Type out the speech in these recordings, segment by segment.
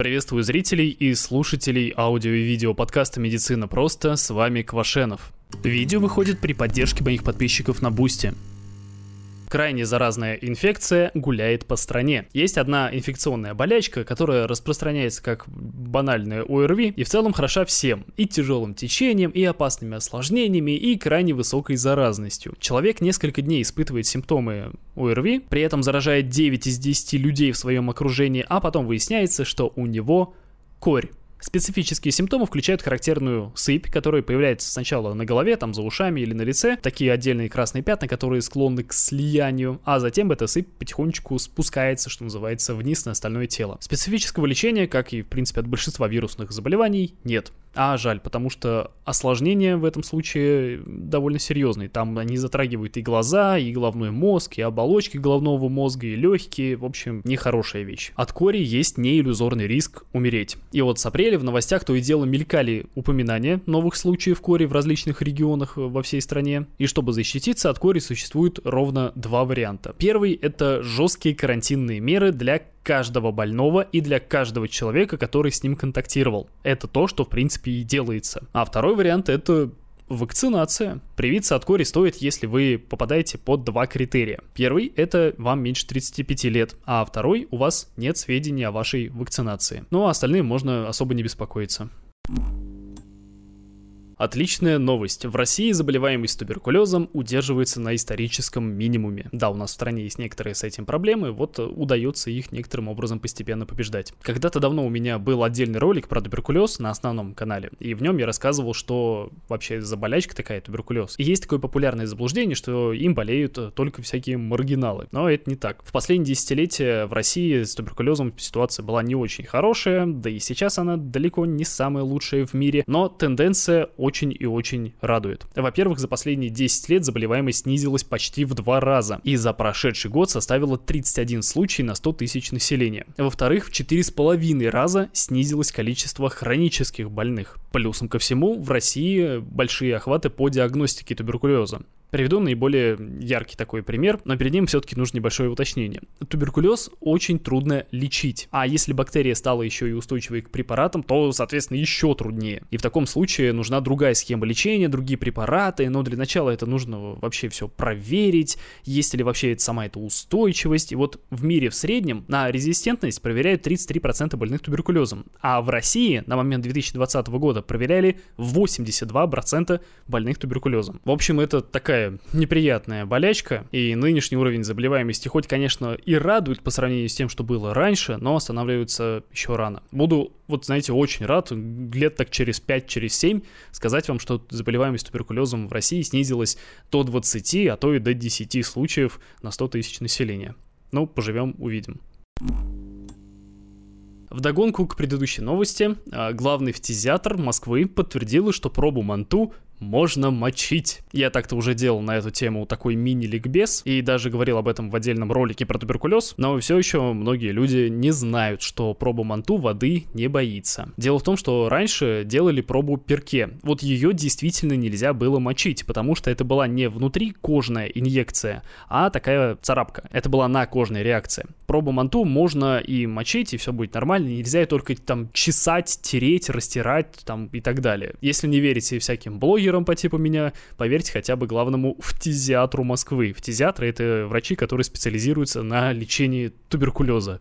Приветствую зрителей и слушателей аудио и видео подкаста «Медицина просто». С вами Квашенов. Видео выходит при поддержке моих подписчиков на Бусте крайне заразная инфекция гуляет по стране. Есть одна инфекционная болячка, которая распространяется как банальная ОРВИ и в целом хороша всем. И тяжелым течением, и опасными осложнениями, и крайне высокой заразностью. Человек несколько дней испытывает симптомы ОРВИ, при этом заражает 9 из 10 людей в своем окружении, а потом выясняется, что у него корь. Специфические симптомы включают характерную сыпь, которая появляется сначала на голове, там за ушами или на лице, такие отдельные красные пятна, которые склонны к слиянию, а затем эта сыпь потихонечку спускается, что называется, вниз на остальное тело. Специфического лечения, как и в принципе от большинства вирусных заболеваний, нет. А жаль, потому что осложнения в этом случае довольно серьезные. Там они затрагивают и глаза, и головной мозг, и оболочки головного мозга, и легкие. В общем, нехорошая вещь. От кори есть неиллюзорный риск умереть. И вот с апреля в новостях то и дело мелькали упоминания новых случаев кори в различных регионах во всей стране. И чтобы защититься от кори существует ровно два варианта. Первый — это жесткие карантинные меры для каждого больного и для каждого человека, который с ним контактировал. Это то, что в принципе и делается. А второй вариант это Вакцинация. Привиться от кори стоит, если вы попадаете под два критерия. Первый – это вам меньше 35 лет, а второй – у вас нет сведений о вашей вакцинации. Ну а остальным можно особо не беспокоиться. Отличная новость. В России заболеваемость туберкулезом удерживается на историческом минимуме. Да, у нас в стране есть некоторые с этим проблемы, вот удается их некоторым образом постепенно побеждать. Когда-то давно у меня был отдельный ролик про туберкулез на основном канале, и в нем я рассказывал, что вообще за болячка такая туберкулез. И есть такое популярное заблуждение, что им болеют только всякие маргиналы. Но это не так. В последние десятилетия в России с туберкулезом ситуация была не очень хорошая, да и сейчас она далеко не самая лучшая в мире, но тенденция очень очень и очень радует. Во-первых, за последние 10 лет заболеваемость снизилась почти в два раза, и за прошедший год составила 31 случай на 100 тысяч населения. Во-вторых, в 4,5 раза снизилось количество хронических больных. Плюсом ко всему, в России большие охваты по диагностике туберкулеза. Приведу наиболее яркий такой пример, но перед ним все-таки нужно небольшое уточнение. Туберкулез очень трудно лечить, а если бактерия стала еще и устойчивой к препаратам, то, соответственно, еще труднее. И в таком случае нужна другая схема лечения, другие препараты, но для начала это нужно вообще все проверить, есть ли вообще сама эта устойчивость. И вот в мире в среднем на резистентность проверяют 33% больных туберкулезом, а в России на момент 2020 года проверяли 82% больных туберкулезом. В общем, это такая такая неприятная болячка, и нынешний уровень заболеваемости хоть, конечно, и радует по сравнению с тем, что было раньше, но останавливается еще рано. Буду, вот знаете, очень рад, лет так через 5, через 7 сказать вам, что заболеваемость туберкулезом в России снизилась до 20, а то и до 10 случаев на 100 тысяч населения. Ну, поживем, увидим. Вдогонку к предыдущей новости, а, главный фтизиатр Москвы подтвердил, что пробу манту можно мочить. Я так-то уже делал на эту тему такой мини-ликбез и даже говорил об этом в отдельном ролике про туберкулез, но все еще многие люди не знают, что проба манту воды не боится. Дело в том, что раньше делали пробу перке. Вот ее действительно нельзя было мочить, потому что это была не внутри кожная инъекция, а такая царапка. Это была на кожная реакция. Пробу манту можно и мочить, и все будет нормально, нельзя только там чесать, тереть, растирать там и так далее. Если не верите всяким блогерам, блогером по типу меня, поверьте хотя бы главному фтизиатру Москвы. Фтизиатры — это врачи, которые специализируются на лечении туберкулеза.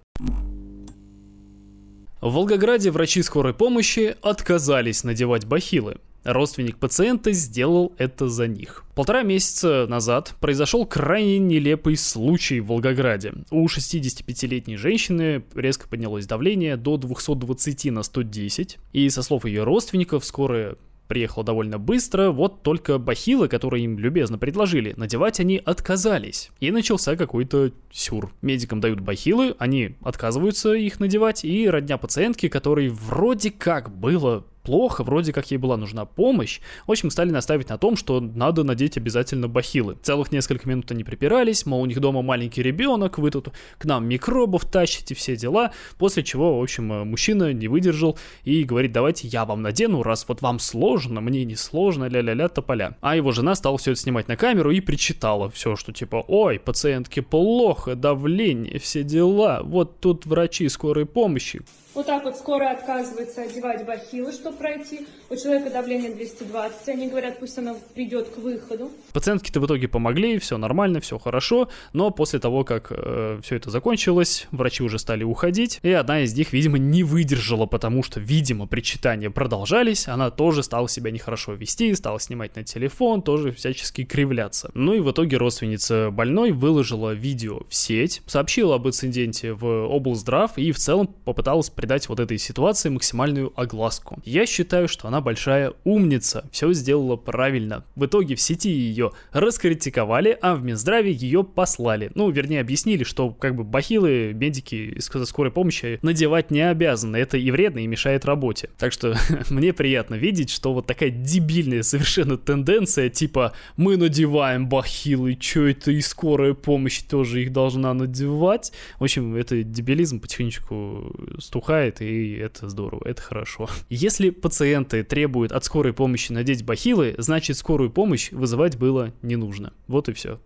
В Волгограде врачи скорой помощи отказались надевать бахилы. Родственник пациента сделал это за них. Полтора месяца назад произошел крайне нелепый случай в Волгограде. У 65-летней женщины резко поднялось давление до 220 на 110, и со слов ее родственников скорая приехала довольно быстро, вот только бахилы, которые им любезно предложили, надевать они отказались. И начался какой-то сюр. Медикам дают бахилы, они отказываются их надевать, и родня пациентки, которой вроде как было плохо, вроде как ей была нужна помощь. В общем, стали наставить на том, что надо надеть обязательно бахилы. Целых несколько минут они припирались, мол, у них дома маленький ребенок, вы тут к нам микробов тащите, все дела. После чего, в общем, э, мужчина не выдержал и говорит, давайте я вам надену, раз вот вам сложно, мне не сложно, ля-ля-ля, тополя. А его жена стала все это снимать на камеру и причитала все, что типа, ой, пациентке плохо, давление, все дела, вот тут врачи скорой помощи. Вот так вот скоро отказывается одевать бахилы, чтобы пройти. У человека давление 220, они говорят, пусть оно придет к выходу. Пациентке-то в итоге помогли, все нормально, все хорошо, но после того, как э, все это закончилось, врачи уже стали уходить, и одна из них, видимо, не выдержала, потому что, видимо, причитания продолжались, она тоже стала себя нехорошо вести, стала снимать на телефон, тоже всячески кривляться. Ну и в итоге родственница больной выложила видео в сеть, сообщила об инциденте в облздрав и в целом попыталась придать вот этой ситуации максимальную огласку. Я считаю, что она большая умница, все сделала правильно. В итоге в сети ее раскритиковали, а в Минздраве ее послали. Ну, вернее, объяснили, что как бы бахилы медики из скорой помощи надевать не обязаны. Это и вредно, и мешает работе. Так что мне приятно видеть, что вот такая дебильная совершенно тенденция, типа мы надеваем бахилы, что это и скорая помощь тоже их должна надевать. В общем, это дебилизм потихонечку стухает отдыхает, и это здорово, это хорошо. Если пациенты требуют от скорой помощи надеть бахилы, значит скорую помощь вызывать было не нужно. Вот и все.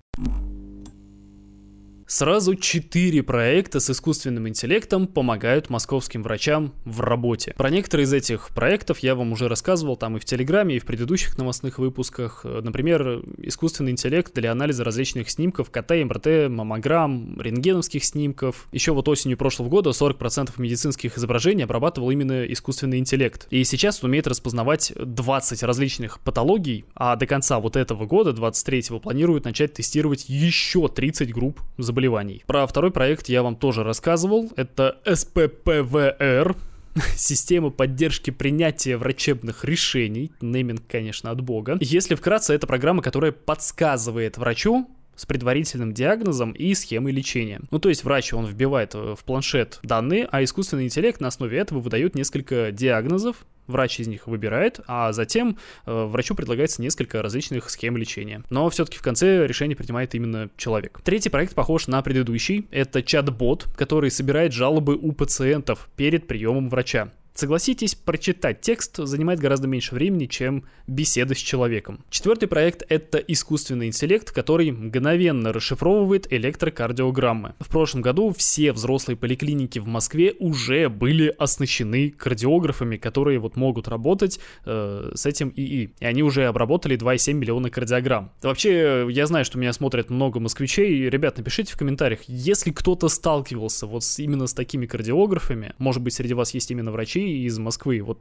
Сразу четыре проекта с искусственным интеллектом помогают московским врачам в работе. Про некоторые из этих проектов я вам уже рассказывал там и в Телеграме, и в предыдущих новостных выпусках. Например, искусственный интеллект для анализа различных снимков КТ, МРТ, маммограмм, рентгеновских снимков. Еще вот осенью прошлого года 40% медицинских изображений обрабатывал именно искусственный интеллект. И сейчас он умеет распознавать 20 различных патологий, а до конца вот этого года, 23-го, планируют начать тестировать еще 30 групп заболеваний заболеваний. Про второй проект я вам тоже рассказывал. Это СППВР, система поддержки принятия врачебных решений. Нейминг, конечно, от бога. Если вкратце, это программа, которая подсказывает врачу, с предварительным диагнозом и схемой лечения. Ну, то есть врач, он вбивает в планшет данные, а искусственный интеллект на основе этого выдает несколько диагнозов, Врач из них выбирает, а затем э, врачу предлагается несколько различных схем лечения. Но все-таки в конце решение принимает именно человек. Третий проект похож на предыдущий. Это чат-бот, который собирает жалобы у пациентов перед приемом врача. Согласитесь, прочитать текст занимает гораздо меньше времени, чем беседа с человеком. Четвертый проект — это искусственный интеллект, который мгновенно расшифровывает электрокардиограммы. В прошлом году все взрослые поликлиники в Москве уже были оснащены кардиографами, которые вот могут работать э, с этим ИИ. И они уже обработали 2,7 миллиона кардиограмм. Вообще, я знаю, что меня смотрят много москвичей. Ребят, напишите в комментариях, если кто-то сталкивался вот именно с такими кардиографами, может быть, среди вас есть именно врачи, из Москвы. Вот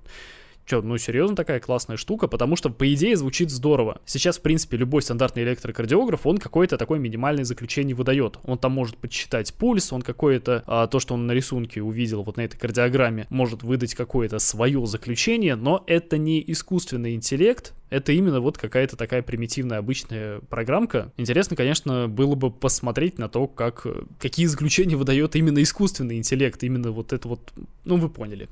что, ну серьезно такая классная штука, потому что по идее звучит здорово. Сейчас, в принципе, любой стандартный электрокардиограф, он какое-то такое минимальное заключение выдает. Он там может подсчитать пульс, он какое-то, а, то, что он на рисунке увидел вот на этой кардиограмме, может выдать какое-то свое заключение, но это не искусственный интеллект, это именно вот какая-то такая примитивная обычная программка. Интересно, конечно, было бы посмотреть на то, как, какие заключения выдает именно искусственный интеллект, именно вот это вот, ну вы поняли.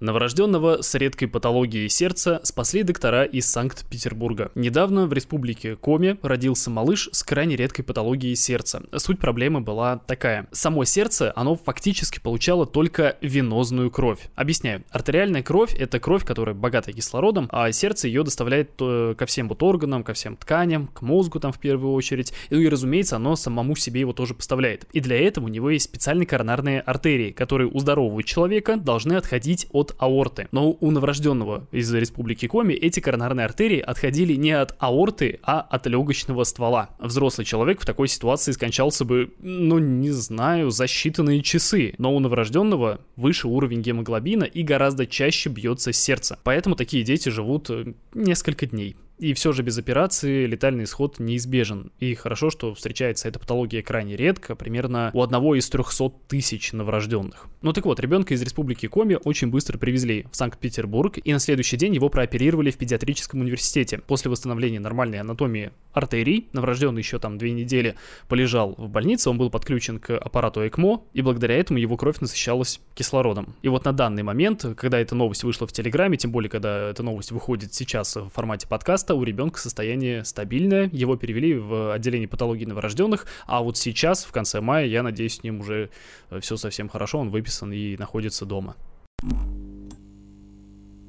Новорожденного с редкой патологией сердца спасли доктора из Санкт-Петербурга. Недавно в республике Коми родился малыш с крайне редкой патологией сердца. Суть проблемы была такая. Само сердце, оно фактически получало только венозную кровь. Объясняю. Артериальная кровь — это кровь, которая богата кислородом, а сердце ее доставляет э, ко всем вот органам, ко всем тканям, к мозгу там в первую очередь. И, разумеется, оно самому себе его тоже поставляет. И для этого у него есть специальные коронарные артерии, которые у здорового человека должны отходить от аорты. Но у новорожденного из республики Коми эти коронарные артерии отходили не от аорты, а от легочного ствола. Взрослый человек в такой ситуации скончался бы, ну не знаю, за считанные часы. Но у новорожденного выше уровень гемоглобина и гораздо чаще бьется сердце. Поэтому такие дети живут э, несколько дней. И все же без операции летальный исход неизбежен. И хорошо, что встречается эта патология крайне редко, примерно у одного из 300 тысяч новорожденных. Ну так вот, ребенка из республики Коми очень быстро привезли в Санкт-Петербург, и на следующий день его прооперировали в педиатрическом университете. После восстановления нормальной анатомии артерий, новорожденный еще там две недели полежал в больнице, он был подключен к аппарату ЭКМО, и благодаря этому его кровь насыщалась кислородом. И вот на данный момент, когда эта новость вышла в Телеграме, тем более, когда эта новость выходит сейчас в формате подкаста, у ребенка состояние стабильное, его перевели в отделение патологии новорожденных, а вот сейчас, в конце мая, я надеюсь, с ним уже э, все совсем хорошо, он выписан и находится дома.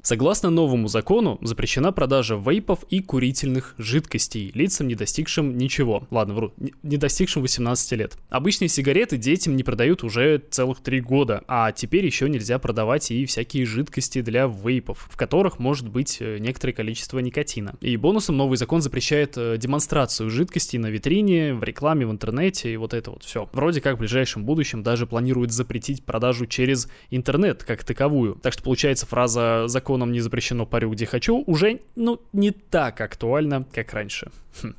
Согласно новому закону, запрещена продажа вейпов и курительных жидкостей лицам, не достигшим ничего. Ладно, вру, не достигшим 18 лет. Обычные сигареты детям не продают уже целых три года, а теперь еще нельзя продавать и всякие жидкости для вейпов, в которых может быть э, некоторое количество никотина. И бонусом новый закон запрещает э, демонстрацию жидкостей на витрине, в рекламе, в интернете и вот это вот все. Вроде как в ближайшем будущем даже планируют запретить продажу через интернет как таковую. Так что получается фраза «законом не запрещено парю где хочу» уже, ну, не так актуальна, как раньше. Хм.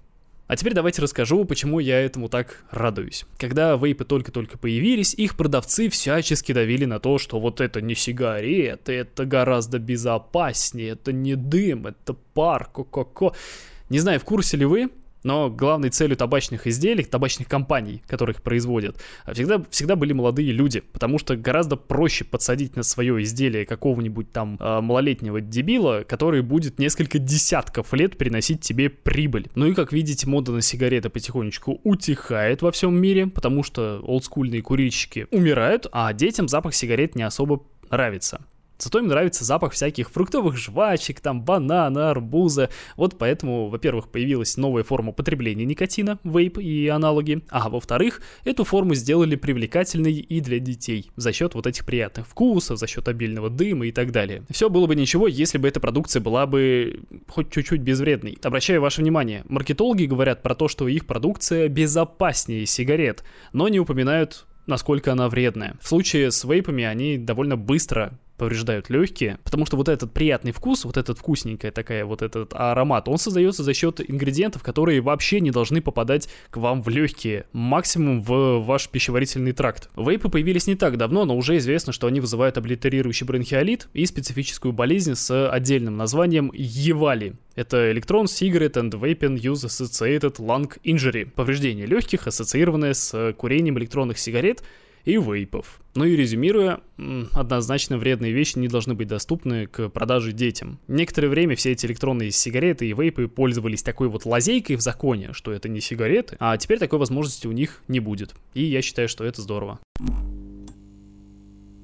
А теперь давайте расскажу, почему я этому так радуюсь. Когда вейпы только-только появились, их продавцы всячески давили на то, что вот это не сигареты, это гораздо безопаснее, это не дым, это пар, ко-ко-ко. Не знаю, в курсе ли вы, но главной целью табачных изделий, табачных компаний, которых производят, всегда, всегда были молодые люди, потому что гораздо проще подсадить на свое изделие какого-нибудь там э, малолетнего дебила, который будет несколько десятков лет приносить тебе прибыль. Ну и как видите, мода на сигареты потихонечку утихает во всем мире, потому что олдскульные курильщики умирают, а детям запах сигарет не особо нравится. Зато им нравится запах всяких фруктовых жвачек, там банана, арбуза. Вот поэтому, во-первых, появилась новая форма потребления никотина, вейп и аналоги. А во-вторых, эту форму сделали привлекательной и для детей за счет вот этих приятных вкусов, за счет обильного дыма и так далее. Все было бы ничего, если бы эта продукция была бы хоть чуть-чуть безвредной. Обращаю ваше внимание, маркетологи говорят про то, что их продукция безопаснее сигарет, но не упоминают насколько она вредная. В случае с вейпами они довольно быстро повреждают легкие, потому что вот этот приятный вкус, вот этот вкусненькая такая вот этот аромат, он создается за счет ингредиентов, которые вообще не должны попадать к вам в легкие, максимум в ваш пищеварительный тракт. Вейпы появились не так давно, но уже известно, что они вызывают облитерирующий бронхиолит и специфическую болезнь с отдельным названием ЕВАЛИ. Это Electron Cigarette and Vaping Use Associated Lung Injury. Повреждение легких, ассоциированное с курением электронных сигарет и вейпов. Ну и резюмируя, однозначно вредные вещи не должны быть доступны к продаже детям. Некоторое время все эти электронные сигареты и вейпы пользовались такой вот лазейкой в законе, что это не сигареты, а теперь такой возможности у них не будет. И я считаю, что это здорово.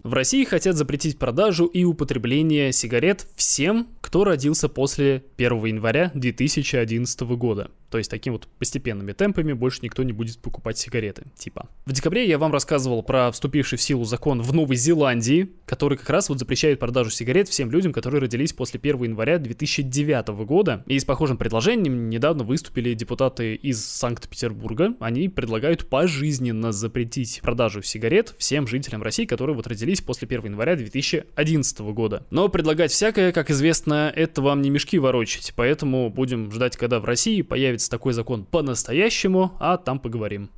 В России хотят запретить продажу и употребление сигарет всем, кто родился после 1 января 2011 года. То есть таким вот постепенными темпами больше никто не будет покупать сигареты, типа. В декабре я вам рассказывал про вступивший в силу закон в Новой Зеландии, который как раз вот запрещает продажу сигарет всем людям, которые родились после 1 января 2009 года. И с похожим предложением недавно выступили депутаты из Санкт-Петербурга. Они предлагают пожизненно запретить продажу сигарет всем жителям России, которые вот родились после 1 января 2011 года. Но предлагать всякое, как известно, это вам не мешки ворочать, поэтому будем ждать, когда в России появится появится такой закон по-настоящему, а там поговорим.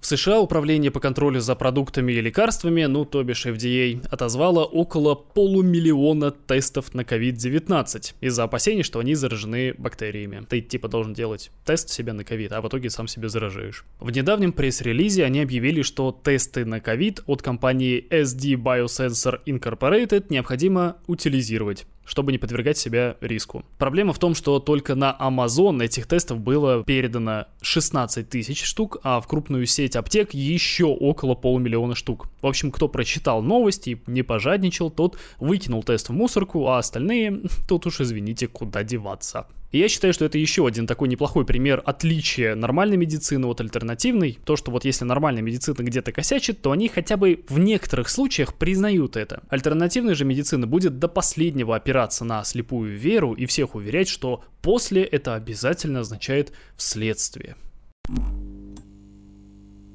В США Управление по контролю за продуктами и лекарствами, ну то бишь FDA, отозвало около полумиллиона тестов на COVID-19 из-за опасений, что они заражены бактериями. Ты типа должен делать тест себе на COVID, а в итоге сам себе заражаешь. В недавнем пресс-релизе они объявили, что тесты на COVID от компании SD Biosensor Incorporated необходимо утилизировать чтобы не подвергать себя риску. Проблема в том, что только на Amazon этих тестов было передано 16 тысяч штук, а в крупную сеть аптек еще около полумиллиона штук. В общем, кто прочитал новости и не пожадничал, тот выкинул тест в мусорку, а остальные, тут уж извините, куда деваться. И я считаю, что это еще один такой неплохой пример отличия нормальной медицины от альтернативной. То, что вот если нормальная медицина где-то косячит, то они хотя бы в некоторых случаях признают это. Альтернативная же медицина будет до последнего опираться на слепую веру и всех уверять, что после это обязательно означает вследствие.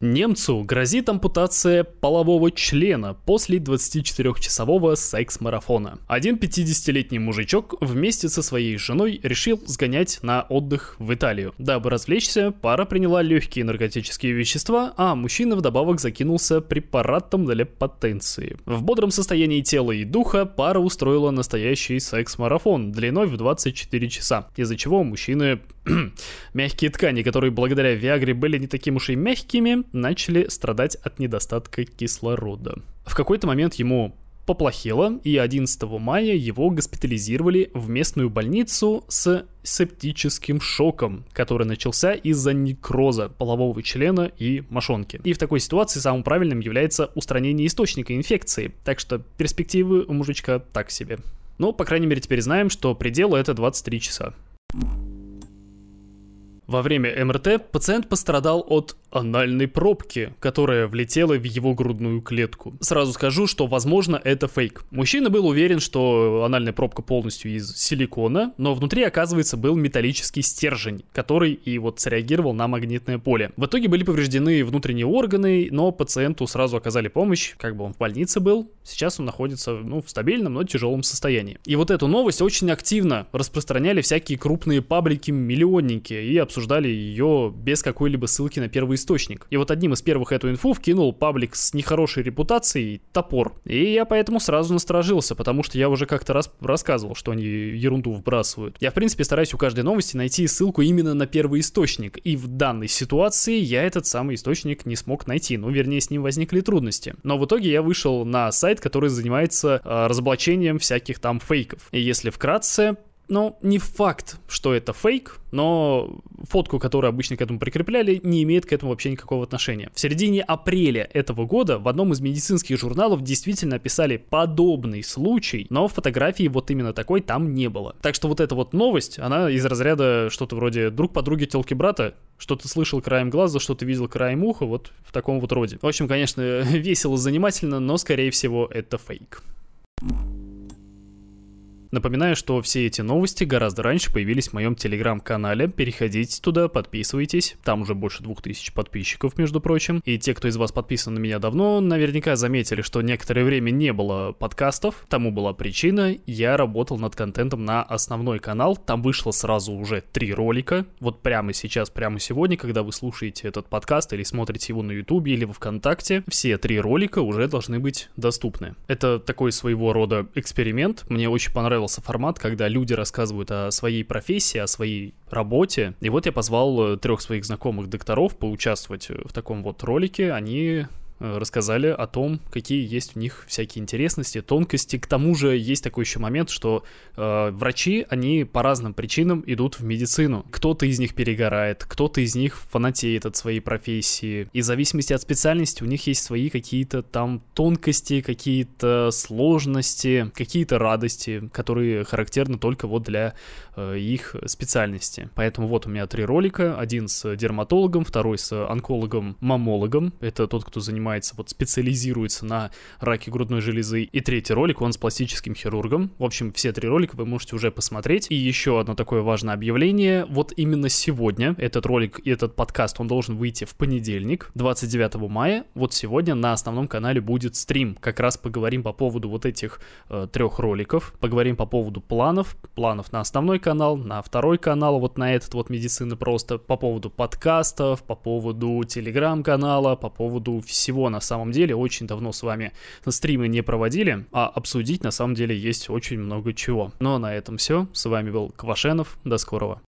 Немцу грозит ампутация полового члена после 24-часового секс-марафона. Один 50-летний мужичок вместе со своей женой решил сгонять на отдых в Италию. Дабы развлечься, пара приняла легкие наркотические вещества, а мужчина вдобавок закинулся препаратом для потенции. В бодром состоянии тела и духа пара устроила настоящий секс-марафон длиной в 24 часа, из-за чего мужчины мягкие ткани, которые благодаря Виагре были не такими уж и мягкими, начали страдать от недостатка кислорода. В какой-то момент ему поплохело, и 11 мая его госпитализировали в местную больницу с септическим шоком, который начался из-за некроза полового члена и мошонки. И в такой ситуации самым правильным является устранение источника инфекции, так что перспективы у мужичка так себе. Ну, по крайней мере, теперь знаем, что предел это 23 часа. Во время МРТ пациент пострадал от анальной пробки, которая влетела в его грудную клетку. Сразу скажу, что возможно это фейк. Мужчина был уверен, что анальная пробка полностью из силикона, но внутри, оказывается, был металлический стержень, который и вот среагировал на магнитное поле. В итоге были повреждены внутренние органы, но пациенту сразу оказали помощь, как бы он в больнице был. Сейчас он находится, ну, в стабильном, но тяжелом состоянии. И вот эту новость очень активно распространяли всякие крупные паблики-миллионники и обсуждали ее без какой-либо ссылки на первый источник. И вот одним из первых эту инфу вкинул паблик с нехорошей репутацией топор. И я поэтому сразу насторожился, потому что я уже как-то раз рассказывал, что они ерунду вбрасывают. Я, в принципе, стараюсь у каждой новости найти ссылку именно на первый источник. И в данной ситуации я этот самый источник не смог найти. Ну, вернее, с ним возникли трудности. Но в итоге я вышел на сайт, который занимается э, разоблачением всяких там фейков. И если вкратце, ну, не факт, что это фейк, но фотку, которую обычно к этому прикрепляли, не имеет к этому вообще никакого отношения. В середине апреля этого года в одном из медицинских журналов действительно описали подобный случай, но фотографии вот именно такой там не было. Так что вот эта вот новость, она из разряда что-то вроде друг подруги телки брата, что ты слышал краем глаза, что ты видел краем уха, вот в таком вот роде. В общем, конечно, весело, занимательно, но скорее всего это фейк. Напоминаю, что все эти новости гораздо раньше появились в моем телеграм-канале. Переходите туда, подписывайтесь. Там уже больше двух тысяч подписчиков, между прочим. И те, кто из вас подписан на меня давно, наверняка заметили, что некоторое время не было подкастов. Тому была причина. Я работал над контентом на основной канал. Там вышло сразу уже три ролика. Вот прямо сейчас, прямо сегодня, когда вы слушаете этот подкаст или смотрите его на ютубе или во ВКонтакте, все три ролика уже должны быть доступны. Это такой своего рода эксперимент. Мне очень понравилось понравился формат, когда люди рассказывают о своей профессии, о своей работе. И вот я позвал э, трех своих знакомых докторов поучаствовать в таком вот ролике. Они Э, рассказали о том, какие есть в них всякие интересности, тонкости. К тому же есть такой еще момент, что э, врачи, они по разным причинам идут в медицину. Кто-то из них перегорает, кто-то из них фанатеет от своей профессии. И в зависимости от специальности у них есть свои какие-то там тонкости, какие-то сложности, какие-то радости, которые характерны только вот для э, их специальности. Поэтому вот у меня три ролика. Один с дерматологом, второй с онкологом-мамологом. Это тот, кто занимается занимается, вот специализируется на раке грудной железы. И третий ролик, он с пластическим хирургом. В общем, все три ролика вы можете уже посмотреть. И еще одно такое важное объявление. Вот именно сегодня этот ролик и этот подкаст, он должен выйти в понедельник, 29 мая. Вот сегодня на основном канале будет стрим. Как раз поговорим по поводу вот этих э, трех роликов. Поговорим по поводу планов. Планов на основной канал, на второй канал, вот на этот вот медицины просто. По поводу подкастов, по поводу телеграм-канала, по поводу всего всего на самом деле очень давно с вами стримы не проводили, а обсудить на самом деле есть очень много чего. Ну а на этом все. С вами был Квашенов. До скорого.